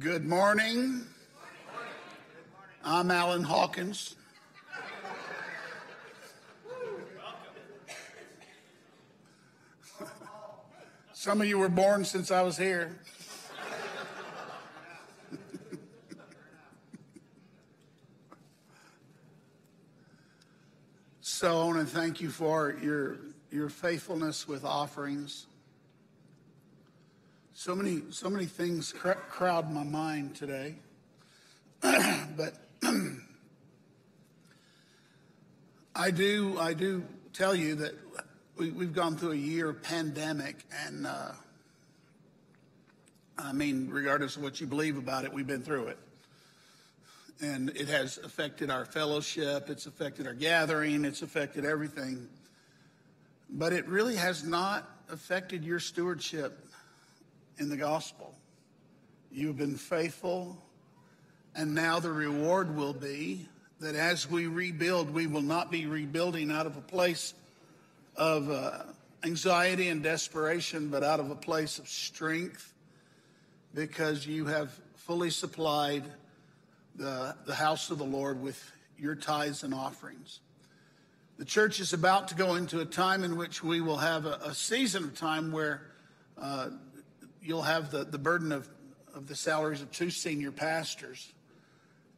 Good morning. I'm Alan Hawkins. Some of you were born since I was here. so I want to thank you for your your faithfulness with offerings. So many, so many things cr- crowd my mind today, but I do, I do tell you that we, have gone through a year of pandemic, and uh, I mean, regardless of what you believe about it, we've been through it, and it has affected our fellowship, it's affected our gathering, it's affected everything, but it really has not affected your stewardship in the gospel. You've been faithful, and now the reward will be that as we rebuild, we will not be rebuilding out of a place of uh, anxiety and desperation, but out of a place of strength because you have fully supplied the, the house of the Lord with your tithes and offerings. The church is about to go into a time in which we will have a, a season of time where uh, you'll have the, the burden of, of the salaries of two senior pastors.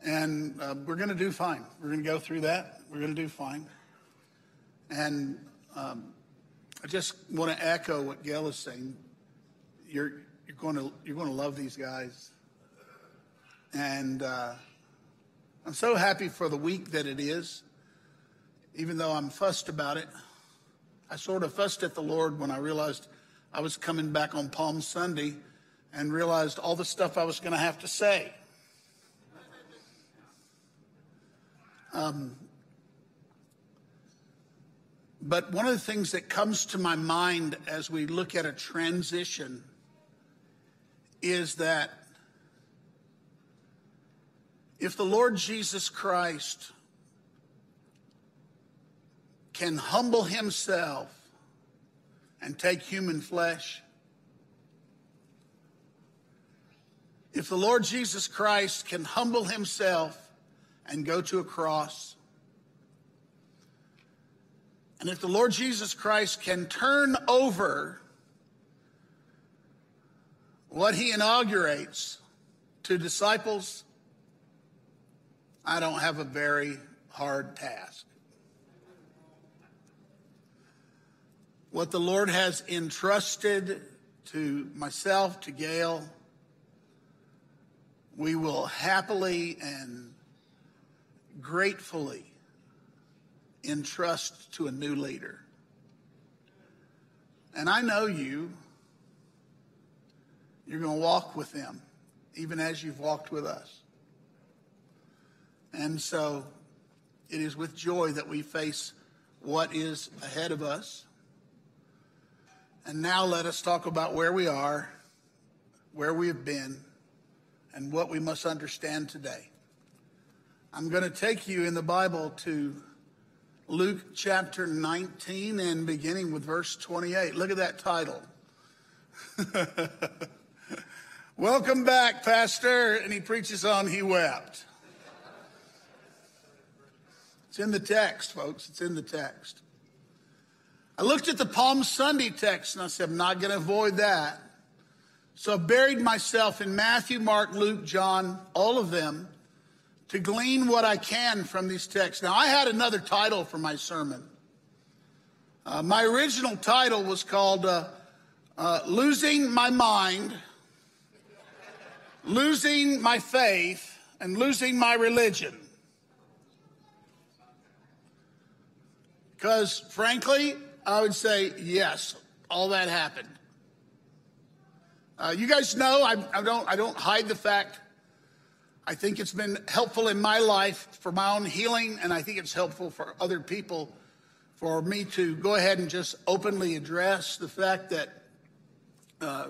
And uh, we're going to do fine. We're going to go through that. We're going to do fine. And um, I just want to echo what Gail is saying. You're, you're, going, to, you're going to love these guys. And uh, I'm so happy for the week that it is, even though I'm fussed about it. I sort of fussed at the Lord when I realized I was coming back on Palm Sunday and realized all the stuff I was going to have to say. Um, but one of the things that comes to my mind as we look at a transition is that if the Lord Jesus Christ can humble himself and take human flesh. If the Lord Jesus Christ can humble himself and go to a cross, and if the Lord Jesus Christ can turn over what he inaugurates to disciples, I don't have a very hard task. What the Lord has entrusted to myself, to Gail, we will happily and gratefully entrust to a new leader. And I know you, you're going to walk with them, even as you've walked with us. And so it is with joy that we face what is ahead of us. And now let us talk about where we are, where we have been, and what we must understand today. I'm going to take you in the Bible to Luke chapter 19 and beginning with verse 28. Look at that title. Welcome back, Pastor. And he preaches on He Wept. It's in the text, folks. It's in the text. I looked at the Palm Sunday text and I said, I'm not going to avoid that. So I buried myself in Matthew, Mark, Luke, John, all of them, to glean what I can from these texts. Now, I had another title for my sermon. Uh, my original title was called uh, uh, Losing My Mind, Losing My Faith, and Losing My Religion. Because, frankly, I would say yes, all that happened. Uh, you guys know I, I, don't I don't hide the fact. I think it's been helpful in my life for my own healing, and I think it's helpful for other people for me to go ahead and just openly address the fact that uh,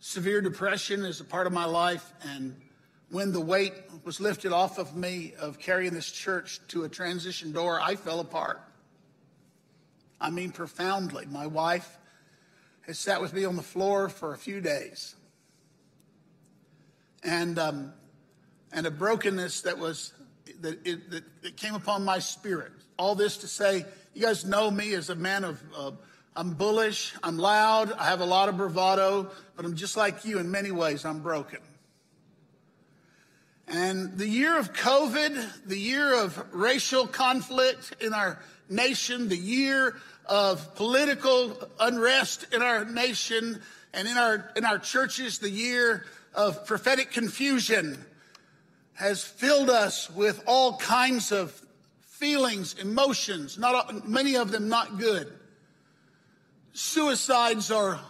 severe depression is a part of my life, and when the weight was lifted off of me of carrying this church to a transition door, I fell apart. I mean, profoundly. My wife has sat with me on the floor for a few days. and um, and a brokenness that was that, it, that, came upon my spirit. All this to say, you guys know me as a man of. Uh, I'm bullish, I'm loud, I have a lot of bravado, but I'm just like you in many ways, I'm broken. And the year of COVID, the year of racial conflict in our nation, the year of political unrest in our nation and in our, in our churches, the year of prophetic confusion has filled us with all kinds of feelings, emotions, not many of them not good. Suicides are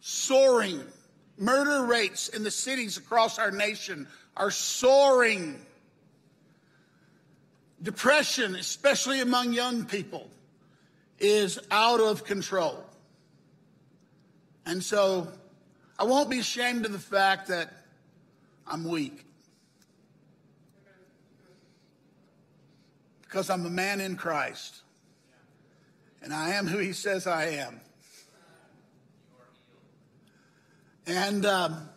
soaring. Murder rates in the cities across our nation are soaring. Depression, especially among young people, is out of control. And so I won't be ashamed of the fact that I'm weak. Because I'm a man in Christ. And I am who he says I am. And um,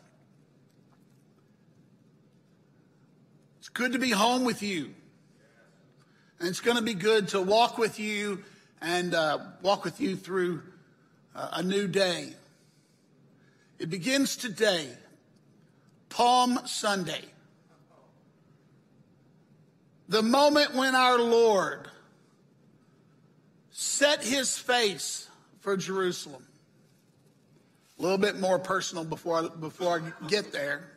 it's good to be home with you. And it's going to be good to walk with you and uh, walk with you through uh, a new day. It begins today, Palm Sunday. The moment when our Lord set his face for Jerusalem. A little bit more personal before before I get there,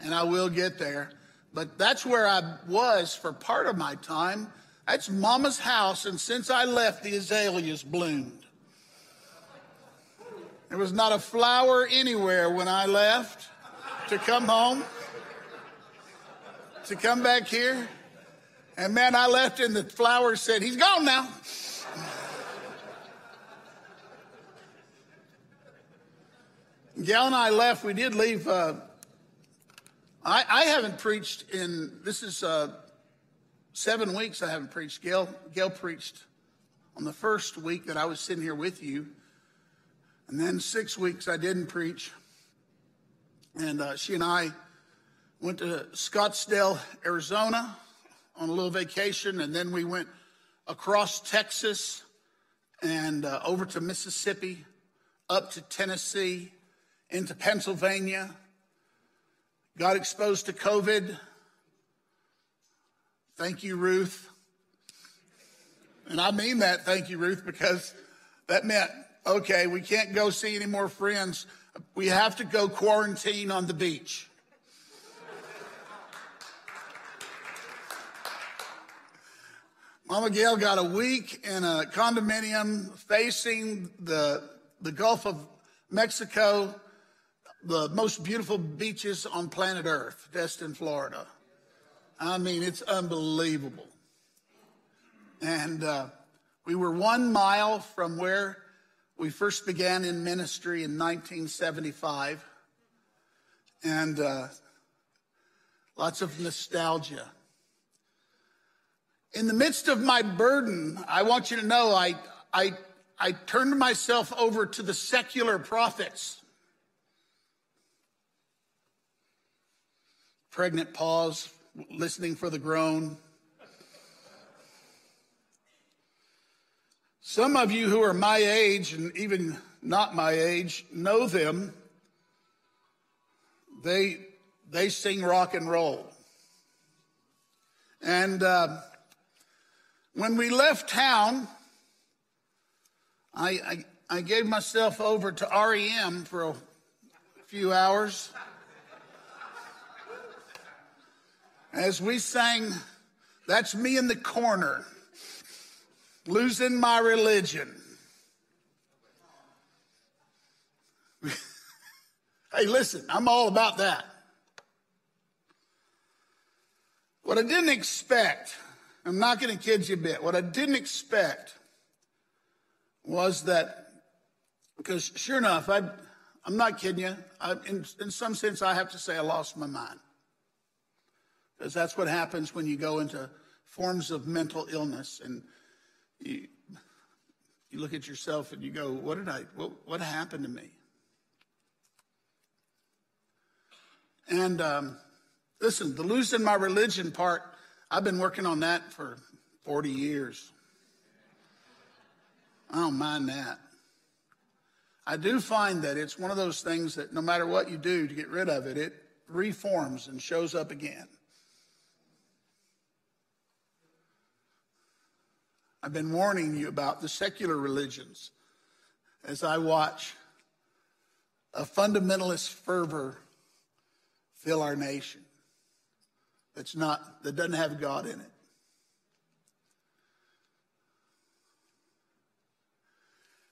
and I will get there. But that's where I was for part of my time. That's Mama's house, and since I left, the azaleas bloomed. There was not a flower anywhere when I left to come home, to come back here. And man, I left, and the flowers said, He's gone now. Gal and I left. We did leave. Uh, I, I, haven't preached in, this is uh, seven weeks I haven't preached. Gail, Gail preached on the first week that I was sitting here with you. And then six weeks I didn't preach. And uh, she and I went to Scottsdale, Arizona on a little vacation. And then we went across Texas and uh, over to Mississippi, up to Tennessee, into Pennsylvania, got exposed to COVID. Thank you, Ruth. And I mean that, thank you, Ruth, because that meant, okay, we can't go see any more friends. We have to go quarantine on the beach. Mama Gail got a week in a condominium facing the, the Gulf of Mexico the most beautiful beaches on planet Earth, Destin, Florida. I mean, it's unbelievable. And uh, we were one mile from where we first began in ministry in 1975. And uh, lots of nostalgia. In the midst of my burden, I want you to know I, I, I turned myself over to the secular prophets pregnant pause, listening for the groan. Some of you who are my age and even not my age know them. They, they sing rock and roll. And uh, when we left town, I, I, I gave myself over to REM for a few hours. As we sang, That's Me in the Corner, losing my religion. hey, listen, I'm all about that. What I didn't expect, I'm not going to kid you a bit, what I didn't expect was that, because sure enough, I, I'm not kidding you, I, in, in some sense, I have to say I lost my mind. Because that's what happens when you go into forms of mental illness and you, you look at yourself and you go, what did I, what, what happened to me? And um, listen, the losing my religion part, I've been working on that for 40 years. I don't mind that. I do find that it's one of those things that no matter what you do to get rid of it, it reforms and shows up again. I've been warning you about the secular religions as I watch a fundamentalist fervor fill our nation that's not that doesn't have God in it.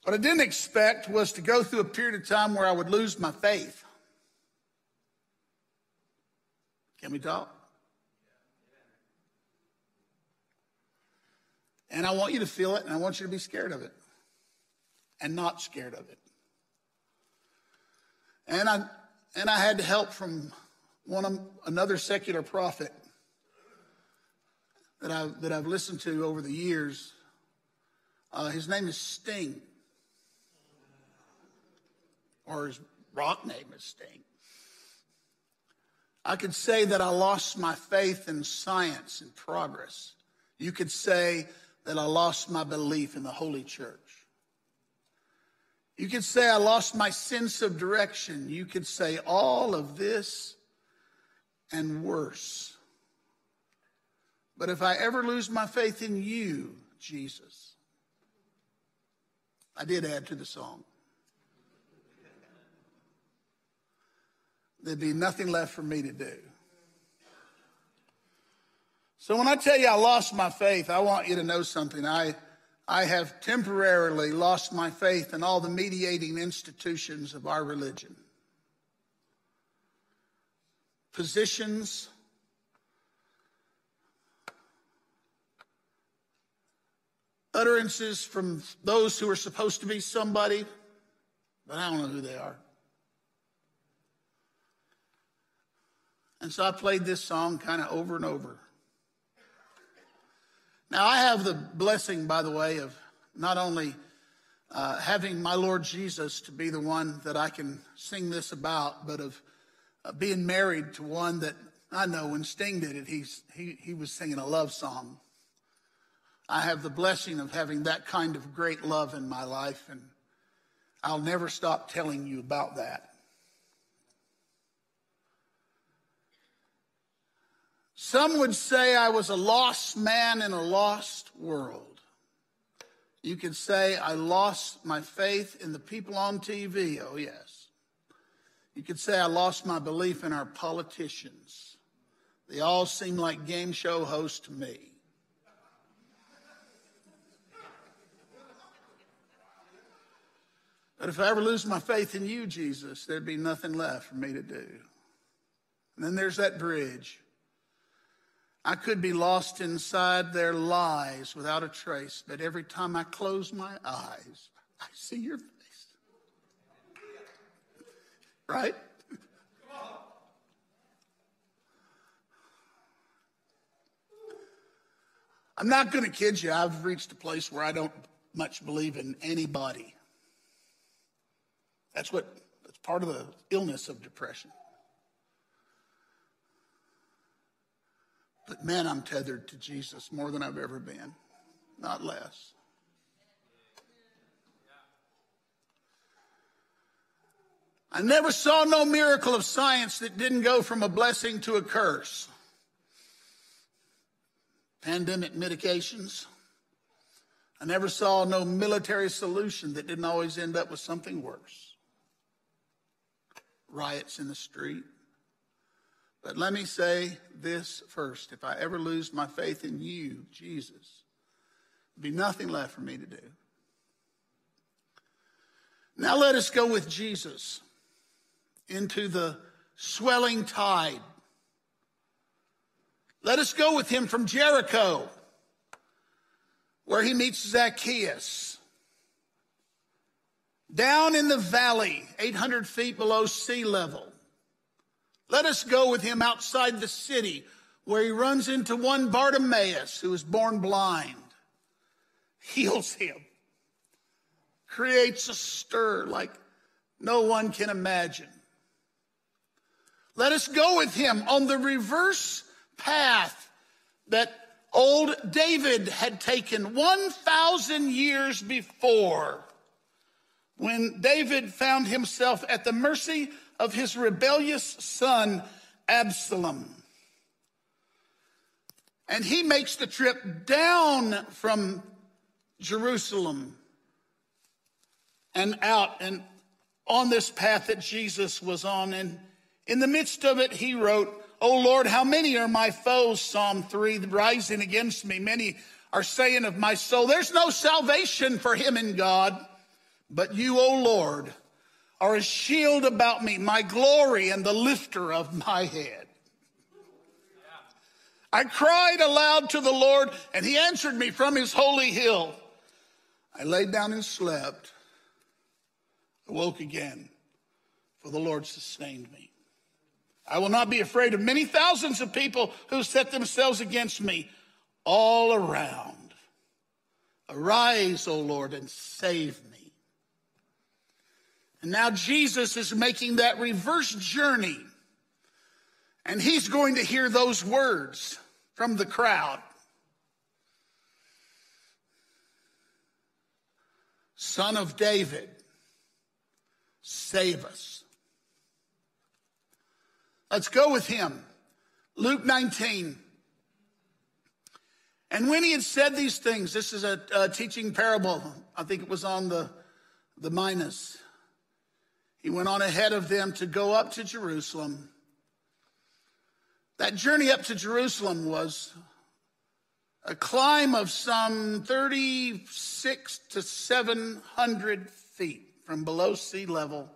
What I didn't expect was to go through a period of time where I would lose my faith. Can we talk? And I want you to feel it, and I want you to be scared of it and not scared of it. And I, and I had help from one of, another secular prophet that, I, that I've listened to over the years. Uh, his name is Sting or his rock name is Sting. I could say that I lost my faith in science and progress. You could say that I lost my belief in the Holy Church. You could say I lost my sense of direction. You could say all of this and worse. But if I ever lose my faith in you, Jesus, I did add to the song. there'd be nothing left for me to do. So when I tell you I lost my faith, I want you to know something. I, I have temporarily lost my faith in all the mediating institutions of our religion. Positions, utterances from those who are supposed to be somebody, but I don't know who they are. And so I played this song kind of over and over. Now, I have the blessing, by the way, of not only uh, having my Lord Jesus to be the one that I can sing this about, but of uh, being married to one that I know when Sting did it, he's, he, he was singing a love song. I have the blessing of having that kind of great love in my life, and I'll never stop telling you about that. Some would say I was a lost man in a lost world. You could say I lost my faith in the people on TV. Oh, yes. You could say I lost my belief in our politicians. They all seem like game show hosts to me. But if I ever lose my faith in you, Jesus, there'd be nothing left for me to do. And then there's that bridge. I could be lost inside their lies without a trace, but every time I close my eyes, I see your face. Right? I'm not going to kid you. I've reached a place where I don't much believe in anybody. That's what that's part of the illness of depression. But man, I'm tethered to Jesus more than I've ever been, not less. I never saw no miracle of science that didn't go from a blessing to a curse. Pandemic medications. I never saw no military solution that didn't always end up with something worse. Riots in the street. But let me say this first. If I ever lose my faith in you, Jesus, be nothing left for me to do. Now let us go with Jesus into the swelling tide. Let us go with him from Jericho, where he meets Zacchaeus. Down in the valley, 800 feet below sea level, let us go with him outside the city where he runs into one Bartimaeus who is born blind, heals him, creates a stir like no one can imagine. Let us go with him on the reverse path that old David had taken 1,000 years before when David found himself at the mercy of his rebellious son, Absalom. And he makes the trip down from Jerusalem and out and on this path that Jesus was on. And in the midst of it, he wrote, Oh Lord, how many are my foes? Psalm 3, rising against me. Many are saying of my soul, There's no salvation for him in God. But you, O Lord, are a shield about me, my glory and the lifter of my head. I cried aloud to the Lord, and he answered me from his holy hill. I laid down and slept, awoke again, for the Lord sustained me. I will not be afraid of many thousands of people who set themselves against me all around. Arise, O Lord, and save me. And now Jesus is making that reverse journey. And he's going to hear those words from the crowd. Son of David, save us. Let's go with him. Luke 19. And when he had said these things, this is a, a teaching parable. I think it was on the, the Minas. He went on ahead of them to go up to Jerusalem. That journey up to Jerusalem was a climb of some 36 to 700 feet from below sea level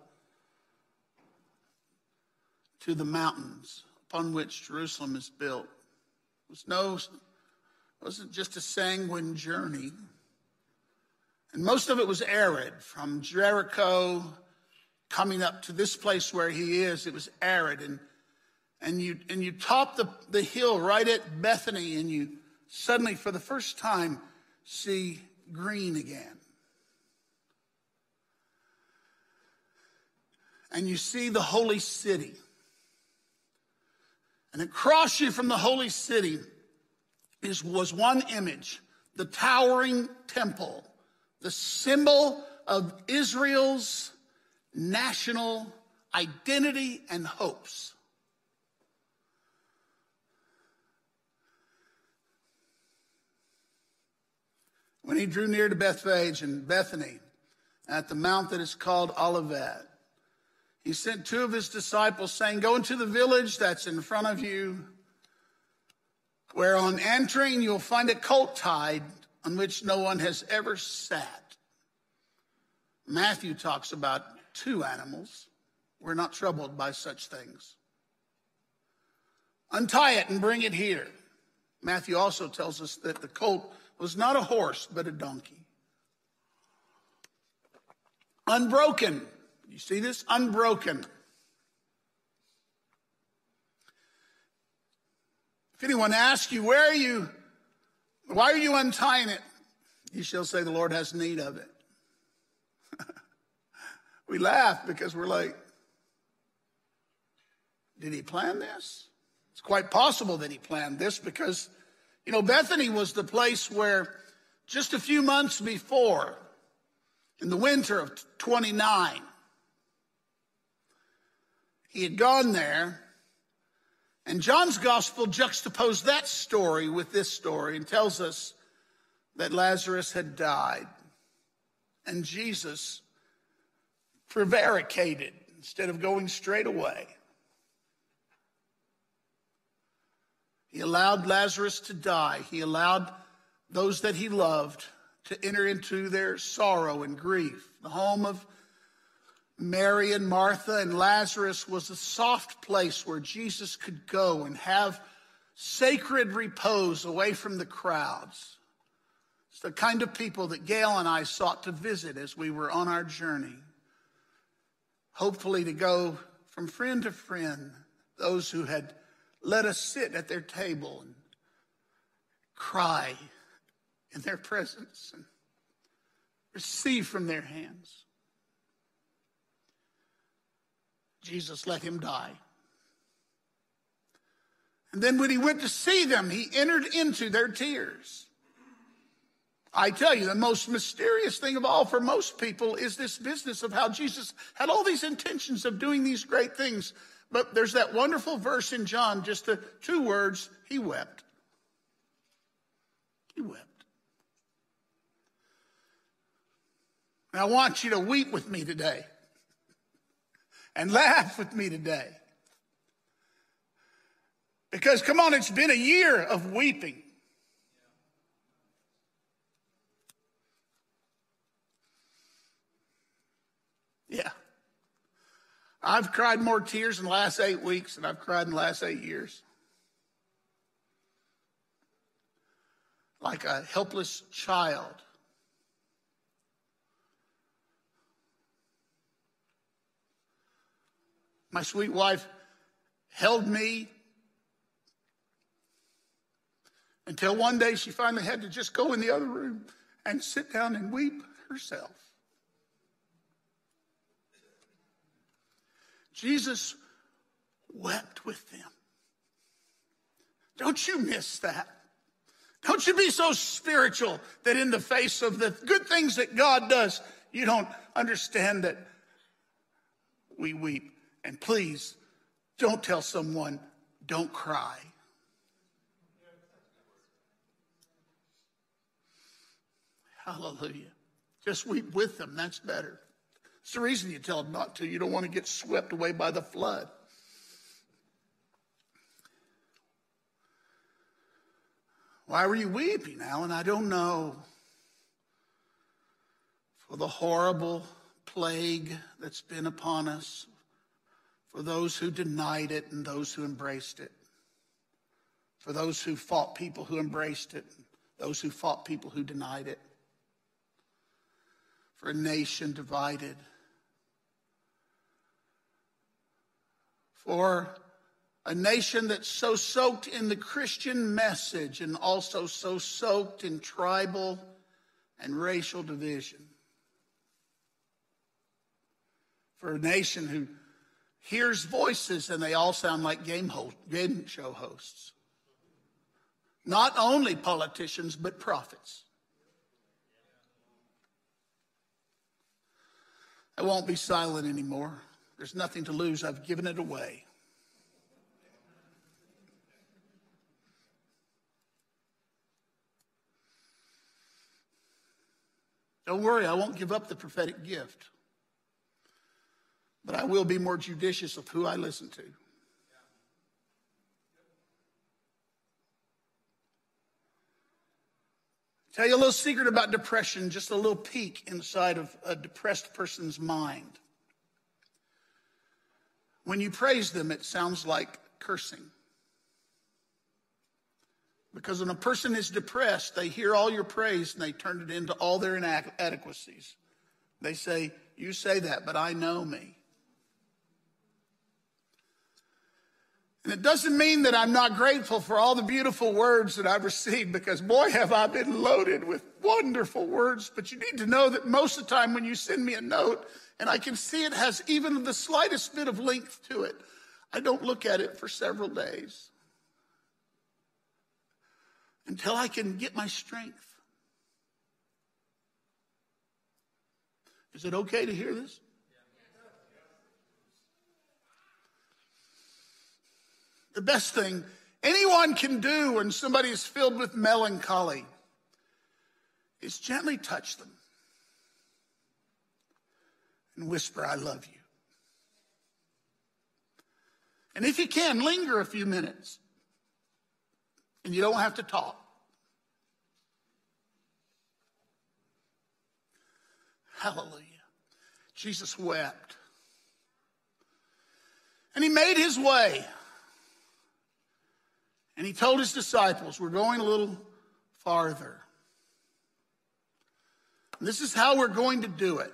to the mountains upon which Jerusalem is built. It was no, it wasn't just a sanguine journey. And most of it was arid from Jericho coming up to this place where he is. It was arid and and you and you top the, the hill right at Bethany and you suddenly for the first time see green again. And you see the holy city. And across you from the holy city is, was one image, the towering temple, the symbol of Israel's national identity and hopes. When he drew near to Bethphage and Bethany at the mount that is called Olivet, he sent two of his disciples, saying, Go into the village that's in front of you, where on entering you'll find a colt tied on which no one has ever sat. Matthew talks about two animals. We're not troubled by such things. Untie it and bring it here. Matthew also tells us that the colt was not a horse, but a donkey. Unbroken. You see this? Unbroken. If anyone asks you, where are you? Why are you untying it? You shall say, the Lord has need of it. We laugh because we're like, did he plan this? It's quite possible that he planned this because you know, Bethany was the place where just a few months before, in the winter of 29, he had gone there. And John's gospel juxtaposed that story with this story and tells us that Lazarus had died. And Jesus prevaricated instead of going straight away. He allowed Lazarus to die. He allowed those that he loved to enter into their sorrow and grief. The home of Mary and Martha and Lazarus was a soft place where Jesus could go and have sacred repose away from the crowds. It's the kind of people that Gail and I sought to visit as we were on our journey. Hopefully, to go from friend to friend, those who had let us sit at their table and cry in their presence and receive from their hands. Jesus let him die. And then when he went to see them, he entered into their tears. I tell you, the most mysterious thing of all for most people is this business of how Jesus had all these intentions of doing these great things. But there's that wonderful verse in John, just the two words, he wept. He wept. And I want you to weep with me today and laugh with me today. Because, come on, it's been a year of weeping. Yeah. I've cried more tears in the last eight weeks than I've cried in the last eight years. Like a helpless child. My sweet wife held me until one day she finally had to just go in the other room and sit down and weep herself. Jesus wept with them. Don't you miss that? Don't you be so spiritual that in the face of the good things that God does, you don't understand that we weep. And please don't tell someone, don't cry. Hallelujah. Just weep with them. That's better. It's the reason you tell them not to. You don't want to get swept away by the flood. Why were you weeping, Alan? I don't know. For the horrible plague that's been upon us, for those who denied it and those who embraced it, for those who fought people who embraced it, those who fought people who denied it, for a nation divided. For a nation that's so soaked in the Christian message and also so soaked in tribal and racial division. For a nation who hears voices and they all sound like game, host, game show hosts. Not only politicians, but prophets. I won't be silent anymore. There's nothing to lose. I've given it away. Don't worry, I won't give up the prophetic gift. But I will be more judicious of who I listen to. Tell you a little secret about depression, just a little peek inside of a depressed person's mind. When you praise them, it sounds like cursing. Because when a person is depressed, they hear all your praise and they turn it into all their inadequacies. They say, You say that, but I know me. And it doesn't mean that I'm not grateful for all the beautiful words that I've received because boy, have I been loaded with wonderful words. But you need to know that most of the time when you send me a note and I can see it has even the slightest bit of length to it, I don't look at it for several days until I can get my strength. Is it okay to hear this? The best thing anyone can do when somebody is filled with melancholy is gently touch them and whisper, I love you. And if you can, linger a few minutes. And you don't have to talk. Hallelujah. Jesus wept. And he made his way. And he told his disciples, We're going a little farther. And this is how we're going to do it.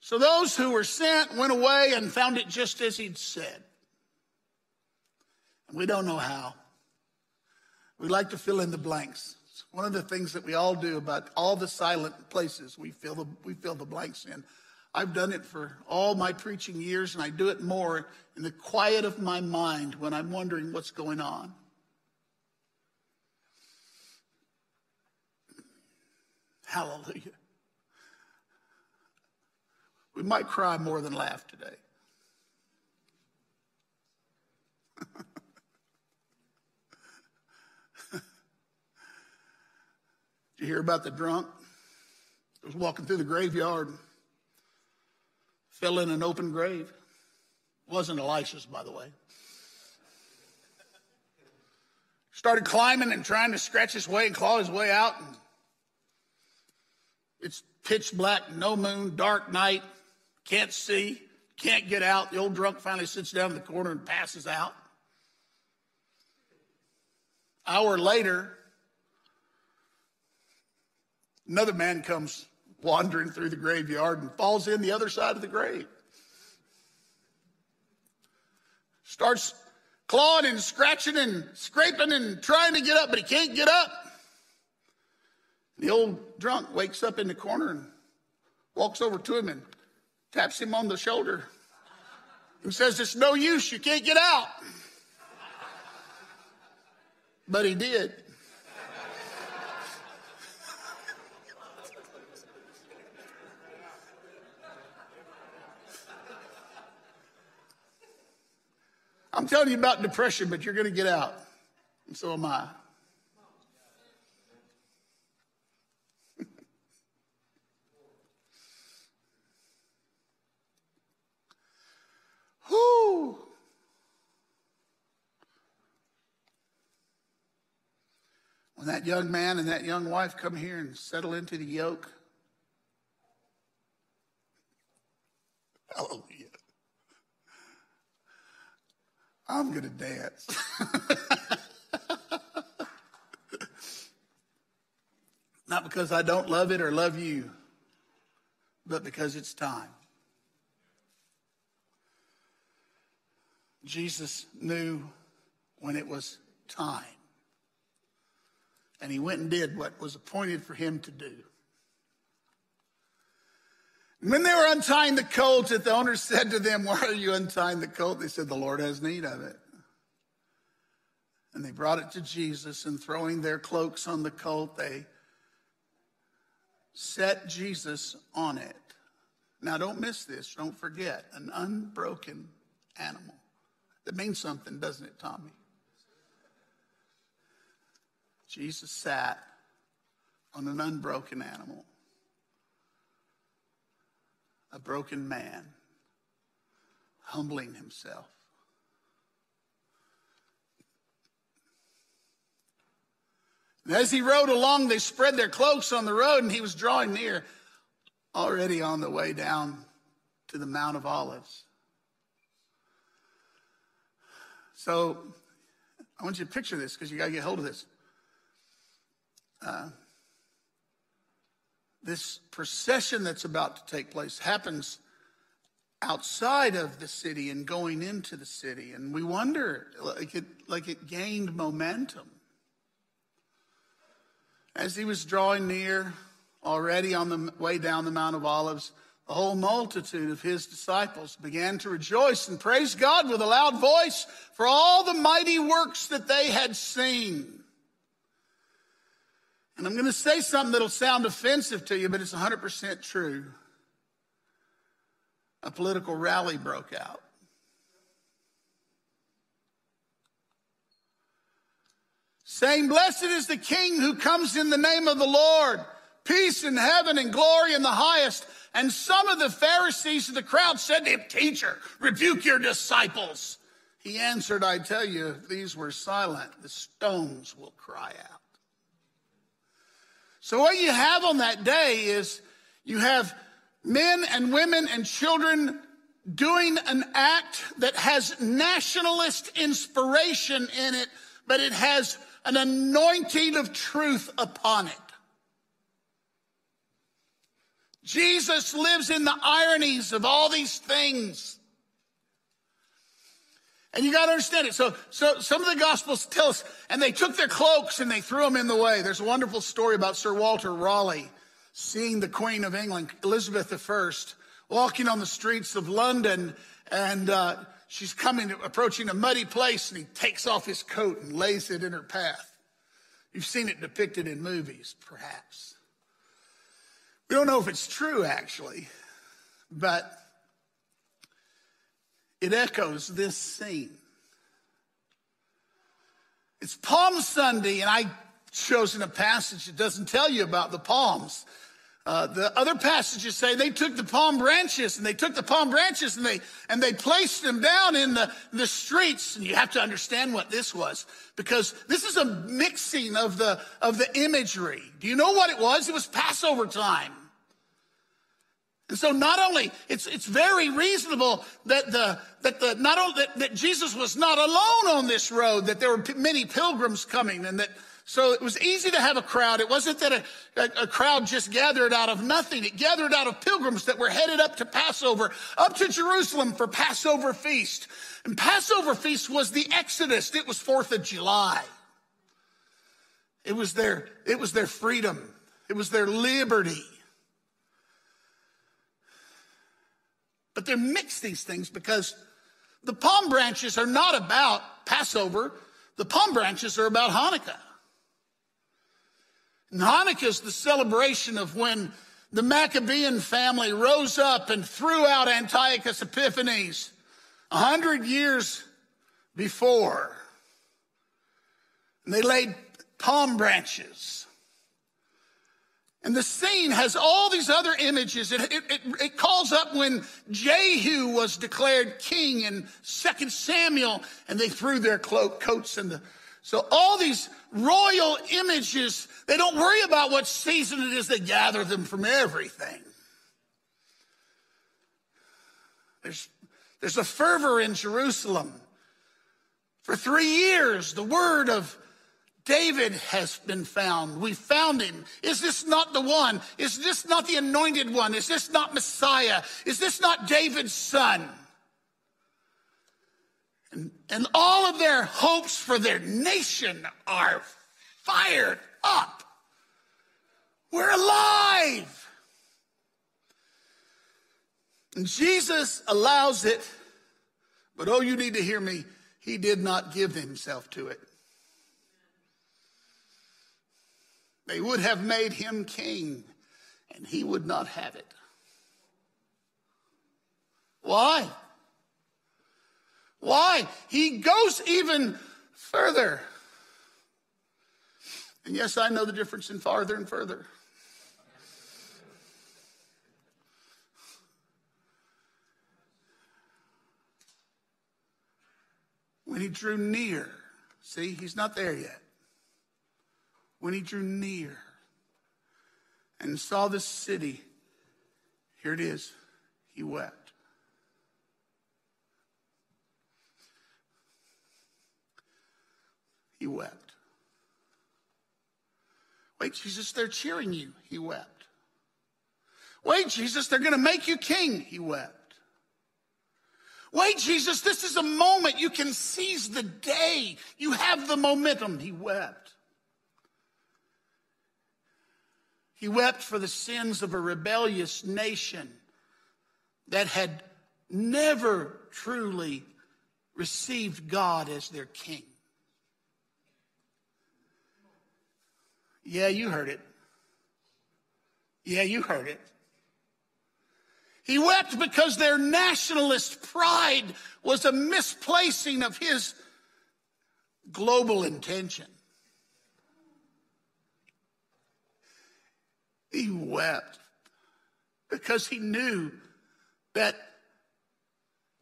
So those who were sent went away and found it just as he'd said. And we don't know how. We like to fill in the blanks. It's one of the things that we all do about all the silent places we fill the, we fill the blanks in. I've done it for all my preaching years, and I do it more in the quiet of my mind when I'm wondering what's going on. Hallelujah. We might cry more than laugh today. Did you hear about the drunk? He was walking through the graveyard, fell in an open grave. Wasn't Elisha's, by the way. Started climbing and trying to scratch his way and claw his way out. And it's pitch black, no moon, dark night, can't see, can't get out. The old drunk finally sits down in the corner and passes out. Hour later, another man comes wandering through the graveyard and falls in the other side of the grave. Starts clawing and scratching and scraping and trying to get up, but he can't get up. The old drunk wakes up in the corner and walks over to him and taps him on the shoulder and says, It's no use, you can't get out. But he did. I'm telling you about depression, but you're going to get out. And so am I. Whoo! When that young man and that young wife come here and settle into the yoke, hallelujah. I'm going to dance. Not because I don't love it or love you, but because it's time. Jesus knew when it was time. And he went and did what was appointed for him to do. When they were untying the colt, if the owner said to them, Why are you untying the colt? They said, The Lord has need of it. And they brought it to Jesus, and throwing their cloaks on the colt, they set Jesus on it. Now, don't miss this. Don't forget an unbroken animal. That means something, doesn't it, Tommy? Jesus sat on an unbroken animal a broken man, humbling himself. And as he rode along, they spread their cloaks on the road, and he was drawing near, already on the way down to the Mount of Olives. So I want you to picture this because you got to get hold of this. Uh, this procession that's about to take place happens outside of the city and going into the city. And we wonder, like it, like it gained momentum. As he was drawing near, already on the way down the Mount of Olives, the whole multitude of his disciples began to rejoice and praise God with a loud voice for all the mighty works that they had seen. And I'm going to say something that'll sound offensive to you, but it's 100% true. A political rally broke out. Saying, Blessed is the King who comes in the name of the Lord, peace in heaven and glory in the highest. And some of the Pharisees of the crowd said to him, Teacher, rebuke your disciples. He answered, I tell you, if these were silent, the stones will cry out. So, what you have on that day is you have men and women and children doing an act that has nationalist inspiration in it, but it has an anointing of truth upon it. Jesus lives in the ironies of all these things. And you got to understand it. So, so some of the gospels tell us, and they took their cloaks and they threw them in the way. There's a wonderful story about Sir Walter Raleigh seeing the Queen of England, Elizabeth I, walking on the streets of London and uh, she's coming, approaching a muddy place and he takes off his coat and lays it in her path. You've seen it depicted in movies, perhaps. We don't know if it's true, actually, but it echoes this scene. It's Palm Sunday, and I chosen a passage that doesn't tell you about the palms. Uh, the other passages say they took the palm branches and they took the palm branches and they and they placed them down in the, the streets. And you have to understand what this was because this is a mixing of the of the imagery. Do you know what it was? It was Passover time. And so not only it's it's very reasonable that the that the not only that, that Jesus was not alone on this road, that there were many pilgrims coming and that so it was easy to have a crowd. It wasn't that a, a, a, crowd just gathered out of nothing. It gathered out of pilgrims that were headed up to Passover, up to Jerusalem for Passover feast. And Passover feast was the Exodus. It was 4th of July. It was their, it was their freedom. It was their liberty. But they mix these things because the palm branches are not about Passover. The palm branches are about Hanukkah. And Hanukkah is the celebration of when the Maccabean family rose up and threw out Antiochus Epiphanes a hundred years before. And they laid palm branches. And the scene has all these other images. It, it, it, it, calls up when Jehu was declared king in 2 Samuel, and they threw their cloak, coats in the so all these royal images, they don't worry about what season it is, they gather them from everything. There's, there's a fervor in Jerusalem. For three years, the word of David has been found. We found him. Is this not the one? Is this not the anointed one? Is this not Messiah? Is this not David's son? And, and all of their hopes for their nation are fired up. We're alive. And Jesus allows it, but oh, you need to hear me. He did not give himself to it. They would have made him king, and he would not have it. Why? Why? He goes even further. And yes, I know the difference in farther and further. When he drew near, see, he's not there yet. When he drew near and saw the city, here it is, he wept. He wept. Wait, Jesus, they're cheering you. He wept. Wait, Jesus, they're going to make you king. He wept. Wait, Jesus, this is a moment you can seize the day. You have the momentum. He wept. He wept for the sins of a rebellious nation that had never truly received God as their king. Yeah, you heard it. Yeah, you heard it. He wept because their nationalist pride was a misplacing of his global intention. He wept because he knew that,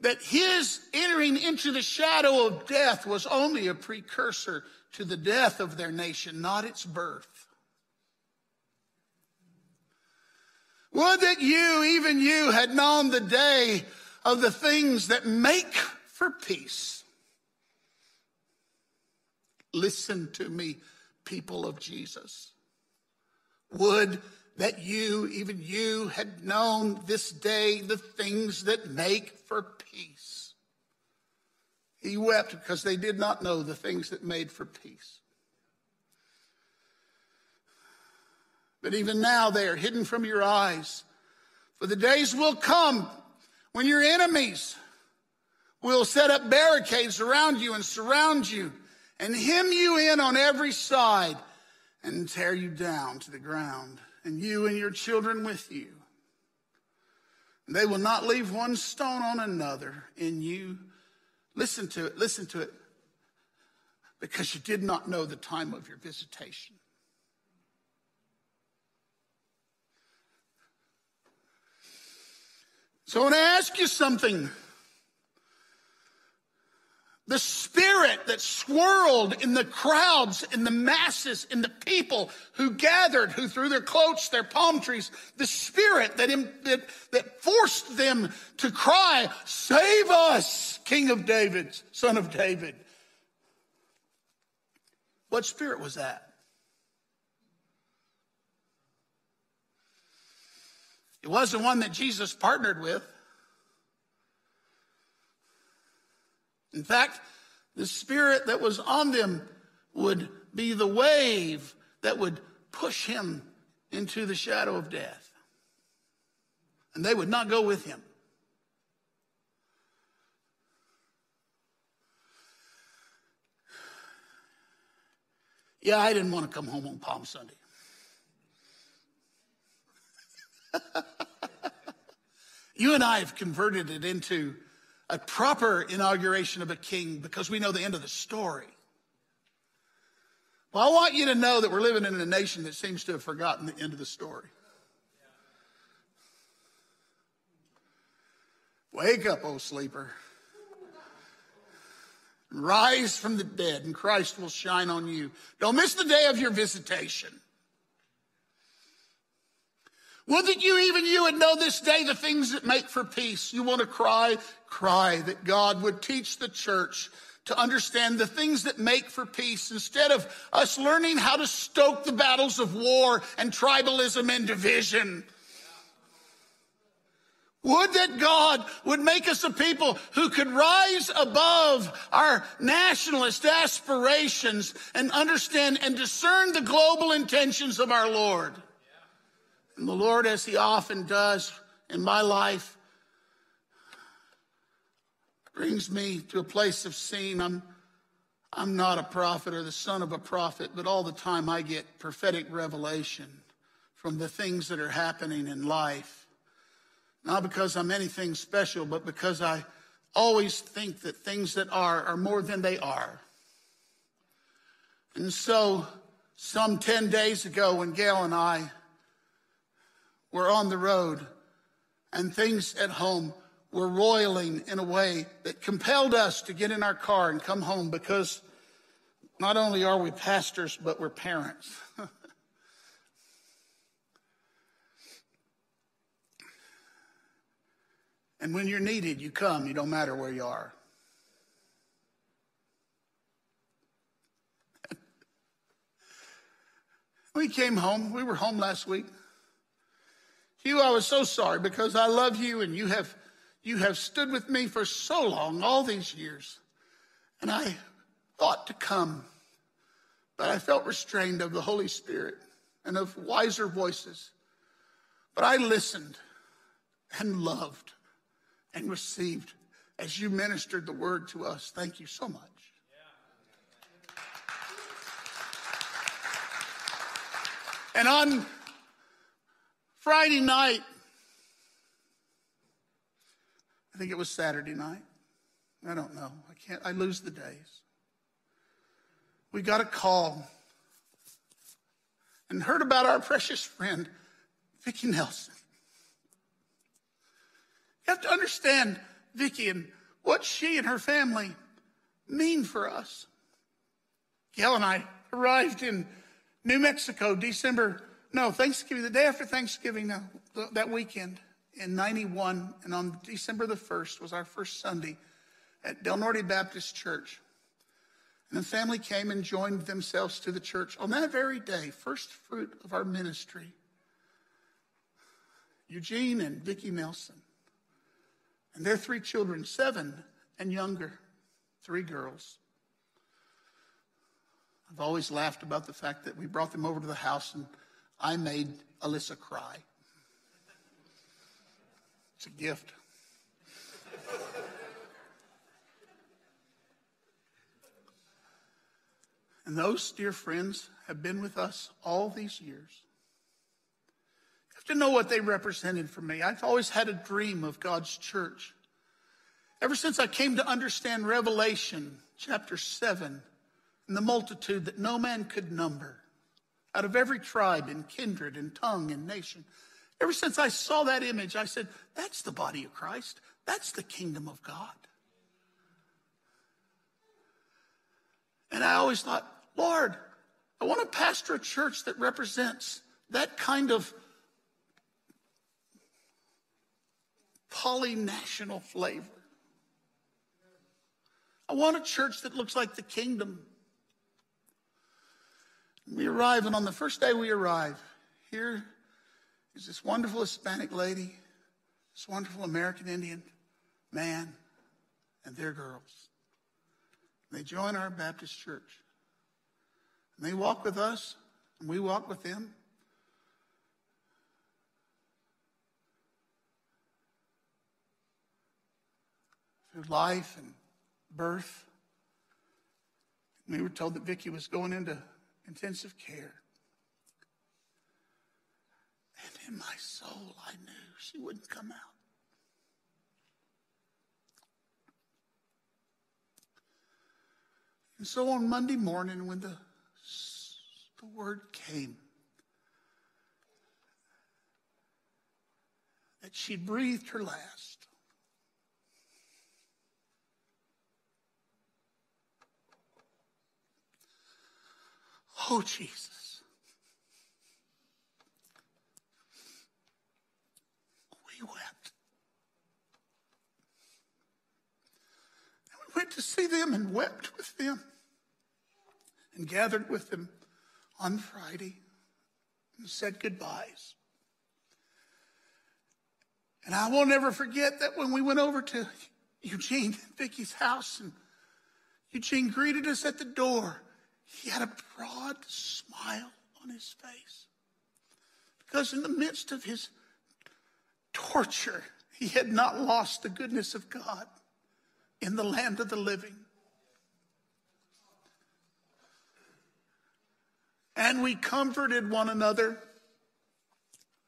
that his entering into the shadow of death was only a precursor to the death of their nation, not its birth. Would that you, even you, had known the day of the things that make for peace. Listen to me, people of Jesus. Would that you, even you, had known this day the things that make for peace. He wept because they did not know the things that made for peace. But even now they are hidden from your eyes. For the days will come when your enemies will set up barricades around you and surround you and hem you in on every side and tear you down to the ground, and you and your children with you. They will not leave one stone on another in you. Listen to it, listen to it, because you did not know the time of your visitation. So I want to ask you something. The spirit that swirled in the crowds, in the masses, in the people who gathered, who threw their cloaks, their palm trees, the spirit that, that, that forced them to cry, Save us, King of David, Son of David. What spirit was that? It wasn't one that Jesus partnered with. In fact, the spirit that was on them would be the wave that would push him into the shadow of death. And they would not go with him. Yeah, I didn't want to come home on Palm Sunday. you and I have converted it into a proper inauguration of a king because we know the end of the story. Well, I want you to know that we're living in a nation that seems to have forgotten the end of the story. Wake up, O sleeper. Rise from the dead, and Christ will shine on you. Don't miss the day of your visitation. Would that you, even you, would know this day the things that make for peace. You want to cry, cry that God would teach the church to understand the things that make for peace instead of us learning how to stoke the battles of war and tribalism and division. Would that God would make us a people who could rise above our nationalist aspirations and understand and discern the global intentions of our Lord. And the Lord, as He often does in my life, brings me to a place of seeing I'm, I'm not a prophet or the son of a prophet, but all the time I get prophetic revelation from the things that are happening in life. Not because I'm anything special, but because I always think that things that are are more than they are. And so, some 10 days ago, when Gail and I were on the road and things at home were roiling in a way that compelled us to get in our car and come home because not only are we pastors, but we're parents. and when you're needed, you come, you don't matter where you are. we came home. We were home last week. Hugh, I was so sorry because I love you and you have, you have stood with me for so long, all these years. And I thought to come, but I felt restrained of the Holy Spirit and of wiser voices. But I listened and loved and received as you ministered the word to us. Thank you so much. And on Friday night, I think it was Saturday night. I don't know. I can't, I lose the days. We got a call and heard about our precious friend, Vicki Nelson. You have to understand Vicki and what she and her family mean for us. Gail and I arrived in New Mexico December no, Thanksgiving, the day after Thanksgiving, that weekend in 91, and on December the 1st was our first Sunday at Del Norte Baptist Church. And the family came and joined themselves to the church on that very day, first fruit of our ministry. Eugene and Vicki Nelson. And their three children, seven and younger, three girls. I've always laughed about the fact that we brought them over to the house and I made Alyssa cry. It's a gift. and those dear friends have been with us all these years. You have to know what they represented for me. I've always had a dream of God's church. Ever since I came to understand Revelation chapter 7 and the multitude that no man could number, out of every tribe and kindred and tongue and nation. Ever since I saw that image, I said, that's the body of Christ. That's the kingdom of God. And I always thought, Lord, I want to pastor a church that represents that kind of polynational flavor. I want a church that looks like the kingdom. We arrive, and on the first day we arrive, here is this wonderful Hispanic lady, this wonderful American Indian man, and their girls. They join our Baptist church. And they walk with us, and we walk with them. Through life and birth. We were told that Vicki was going into intensive care. And in my soul, I knew she wouldn't come out. And so on Monday morning, when the, the word came that she breathed her last, Oh, Jesus. We wept. And we went to see them and wept with them and gathered with them on Friday and said goodbyes. And I will never forget that when we went over to Eugene and Vicki's house and Eugene greeted us at the door he had a broad smile on his face. Because in the midst of his torture, he had not lost the goodness of God in the land of the living. And we comforted one another.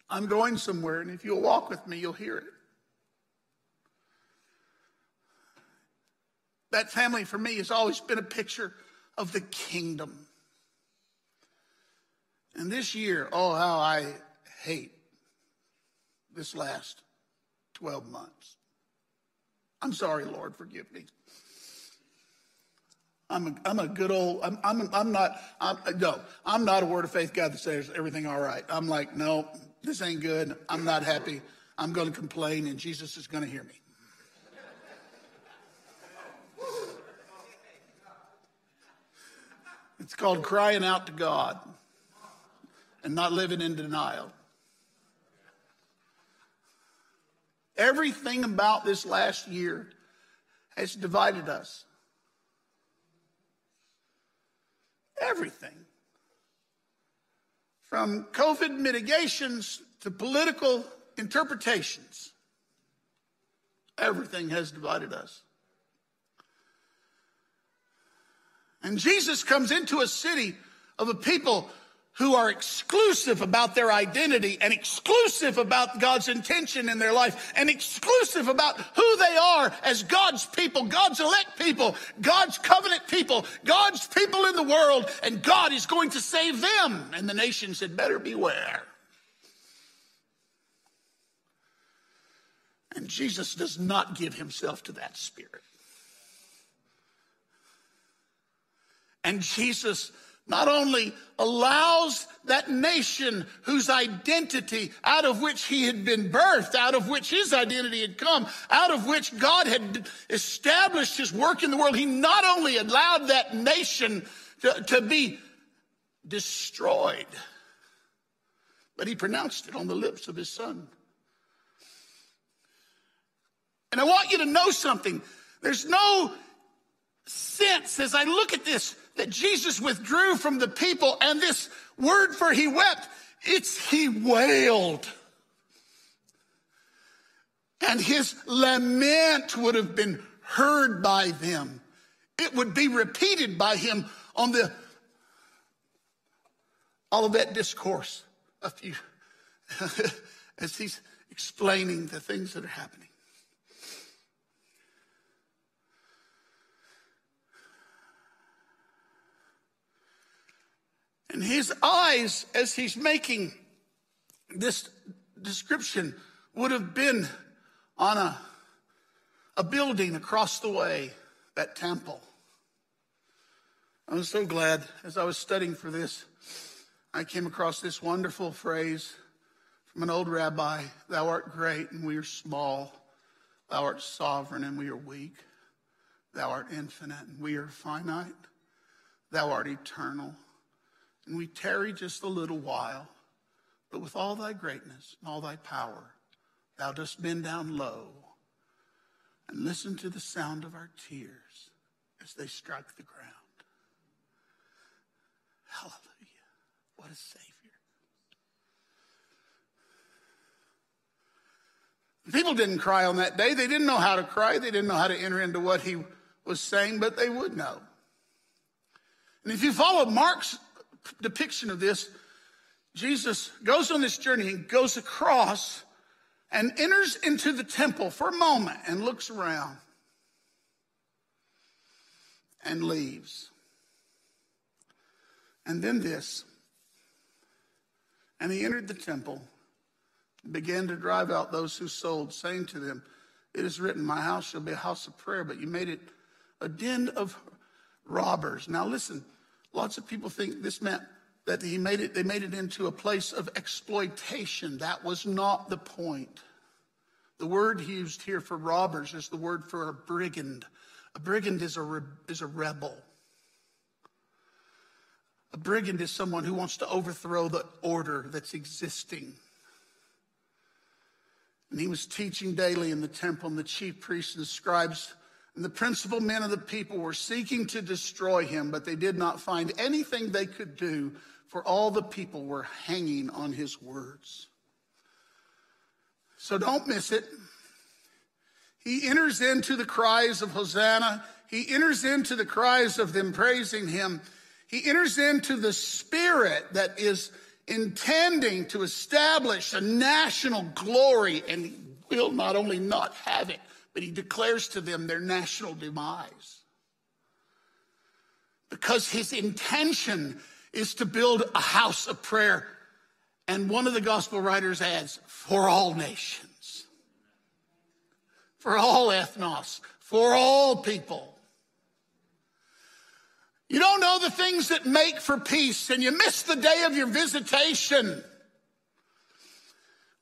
I'm going somewhere, and if you'll walk with me, you'll hear it. That family for me has always been a picture of the kingdom. And this year, oh, how I hate this last 12 months. I'm sorry, Lord, forgive me. I'm a, I'm a good old, I'm, I'm, I'm not, I'm, no, I'm not a word of faith God that says everything all right. I'm like, no, this ain't good. I'm not happy. I'm going to complain and Jesus is going to hear me. It's called crying out to God and not living in denial. Everything about this last year has divided us. Everything. From COVID mitigations to political interpretations, everything has divided us. And Jesus comes into a city of a people who are exclusive about their identity and exclusive about God's intention in their life and exclusive about who they are as God's people, God's elect people, God's covenant people, God's people in the world, and God is going to save them. And the nation said, better beware. And Jesus does not give himself to that spirit. And Jesus not only allows that nation whose identity, out of which he had been birthed, out of which his identity had come, out of which God had established his work in the world, he not only allowed that nation to, to be destroyed, but he pronounced it on the lips of his son. And I want you to know something. There's no sense as I look at this that Jesus withdrew from the people, and this word for he wept, it's he wailed. and his lament would have been heard by them. It would be repeated by him on the Olivet discourse a few as he's explaining the things that are happening. And his eyes, as he's making this description, would have been on a, a building across the way, that temple. I was so glad as I was studying for this, I came across this wonderful phrase from an old rabbi Thou art great and we are small. Thou art sovereign and we are weak. Thou art infinite and we are finite. Thou art eternal and we tarry just a little while. But with all thy greatness and all thy power, thou dost bend down low and listen to the sound of our tears as they strike the ground. Hallelujah. What a Savior. People didn't cry on that day. They didn't know how to cry. They didn't know how to enter into what he was saying, but they would know. And if you follow Mark's depiction of this, Jesus goes on this journey and goes across and enters into the temple for a moment and looks around and leaves. And then this. And he entered the temple, and began to drive out those who sold, saying to them, It is written, My house shall be a house of prayer, but you made it a den of robbers. Now listen, lots of people think this meant that he made it, they made it into a place of exploitation. That was not the point. The word used here for robbers is the word for a brigand. A brigand is a, is a rebel. A brigand is someone who wants to overthrow the order that's existing. And he was teaching daily in the temple, and the chief priests and scribes and the principal men of the people were seeking to destroy him, but they did not find anything they could do, for all the people were hanging on his words. So don't miss it. He enters into the cries of Hosanna. He enters into the cries of them praising him. He enters into the spirit that is intending to establish a national glory and will not only not have it, but he declares to them their national demise. Because his intention is to build a house of prayer. And one of the gospel writers adds, for all nations, for all ethnos, for all people. You don't know the things that make for peace, and you miss the day of your visitation.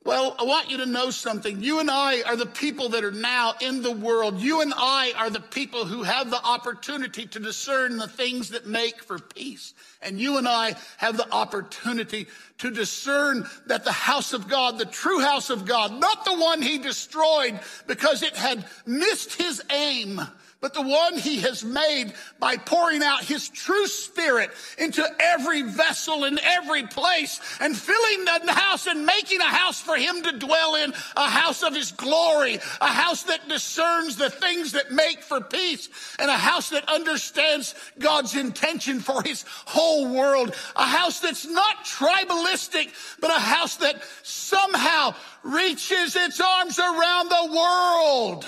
Well, I want you to know something. You and I are the people that are now in the world. You and I are the people who have the opportunity to discern the things that make for peace. And you and I have the opportunity to discern that the house of God, the true house of God, not the one he destroyed because it had missed his aim, but the one he has made by pouring out his true spirit into every vessel in every place and filling the house and making a house for him to dwell in, a house of his glory, a house that discerns the things that make for peace, and a house that understands God's intention for his whole world, a house that's not tribalistic, but a house that somehow reaches its arms around the world.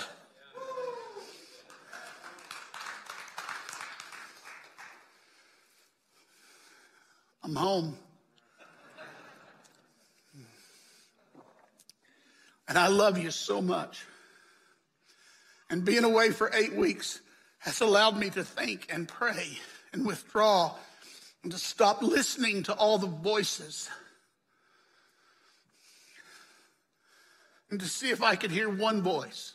I'm home. And I love you so much. And being away for eight weeks has allowed me to think and pray and withdraw and to stop listening to all the voices and to see if I could hear one voice.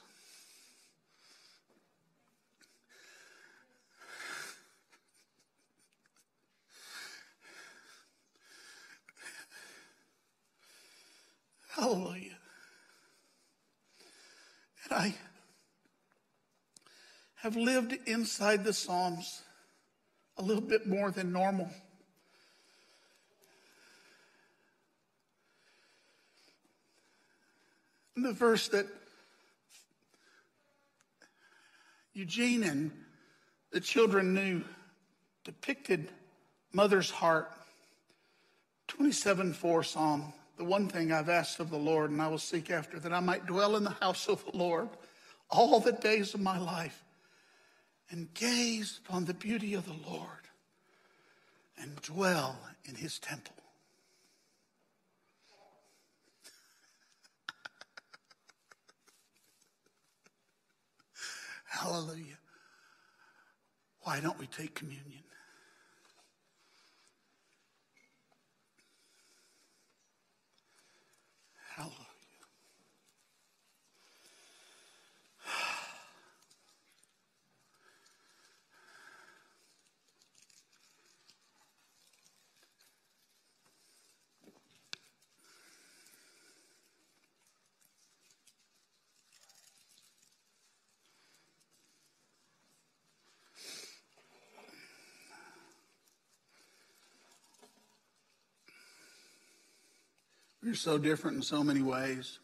Hallelujah. And I have lived inside the Psalms a little bit more than normal. The verse that Eugene and the children knew depicted mother's heart. 27 4 Psalm. The one thing I've asked of the Lord, and I will seek after, that I might dwell in the house of the Lord all the days of my life and gaze upon the beauty of the Lord and dwell in his temple. Hallelujah. Why don't we take communion? Hallelujah. You're so different in so many ways.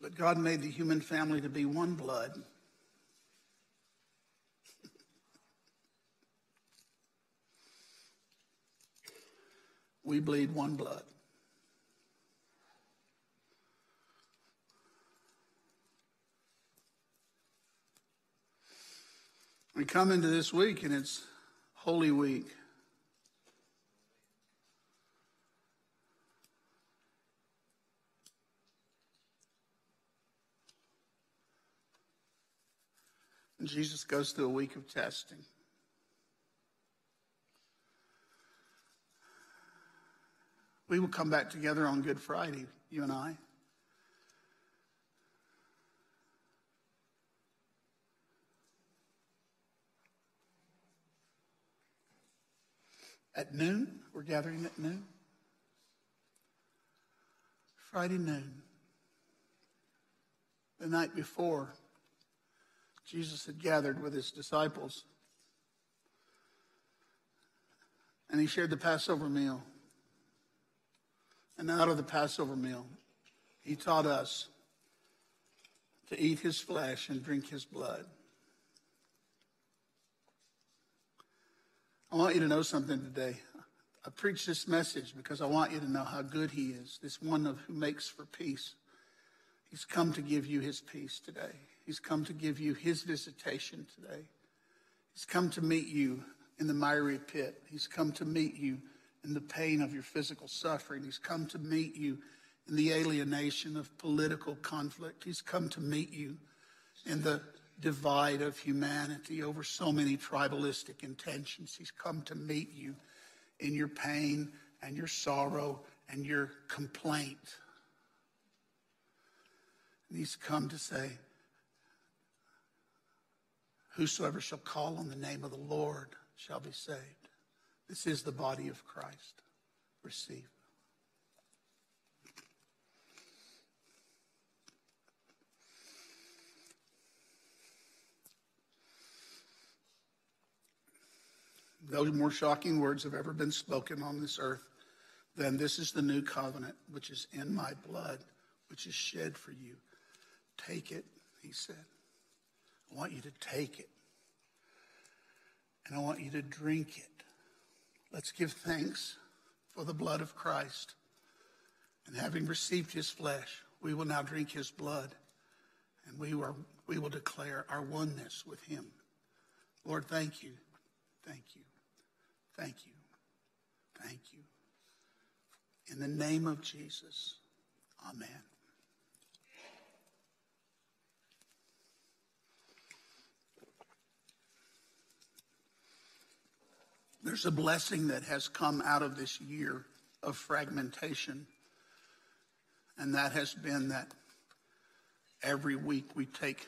But God made the human family to be one blood. we bleed one blood. We come into this week and it's Holy Week. And Jesus goes through a week of testing. We will come back together on Good Friday, you and I. At noon, we're gathering at noon. Friday noon. The night before, Jesus had gathered with his disciples and he shared the Passover meal. And out of the Passover meal, he taught us to eat his flesh and drink his blood. I want you to know something today. I preach this message because I want you to know how good he is, this one of who makes for peace. He's come to give you his peace today. He's come to give you his visitation today. He's come to meet you in the miry pit. He's come to meet you in the pain of your physical suffering. He's come to meet you in the alienation of political conflict. He's come to meet you in the divide of humanity over so many tribalistic intentions. He's come to meet you in your pain and your sorrow and your complaint. And he's come to say, Whosoever shall call on the name of the Lord shall be saved. This is the body of Christ. Receive. No more shocking words have ever been spoken on this earth than this is the new covenant, which is in my blood, which is shed for you. Take it, he said. I want you to take it. And I want you to drink it. Let's give thanks for the blood of Christ. And having received his flesh, we will now drink his blood. And we, we will declare our oneness with him. Lord, thank you. Thank you. Thank you. Thank you. In the name of Jesus, amen. There's a blessing that has come out of this year of fragmentation, and that has been that every week we take,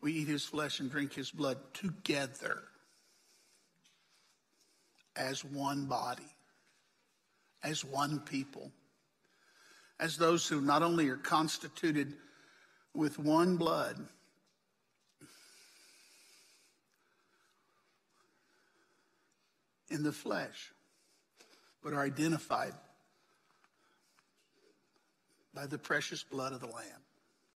we eat his flesh and drink his blood together as one body, as one people, as those who not only are constituted with one blood, in the flesh, but are identified by the precious blood of the Lamb.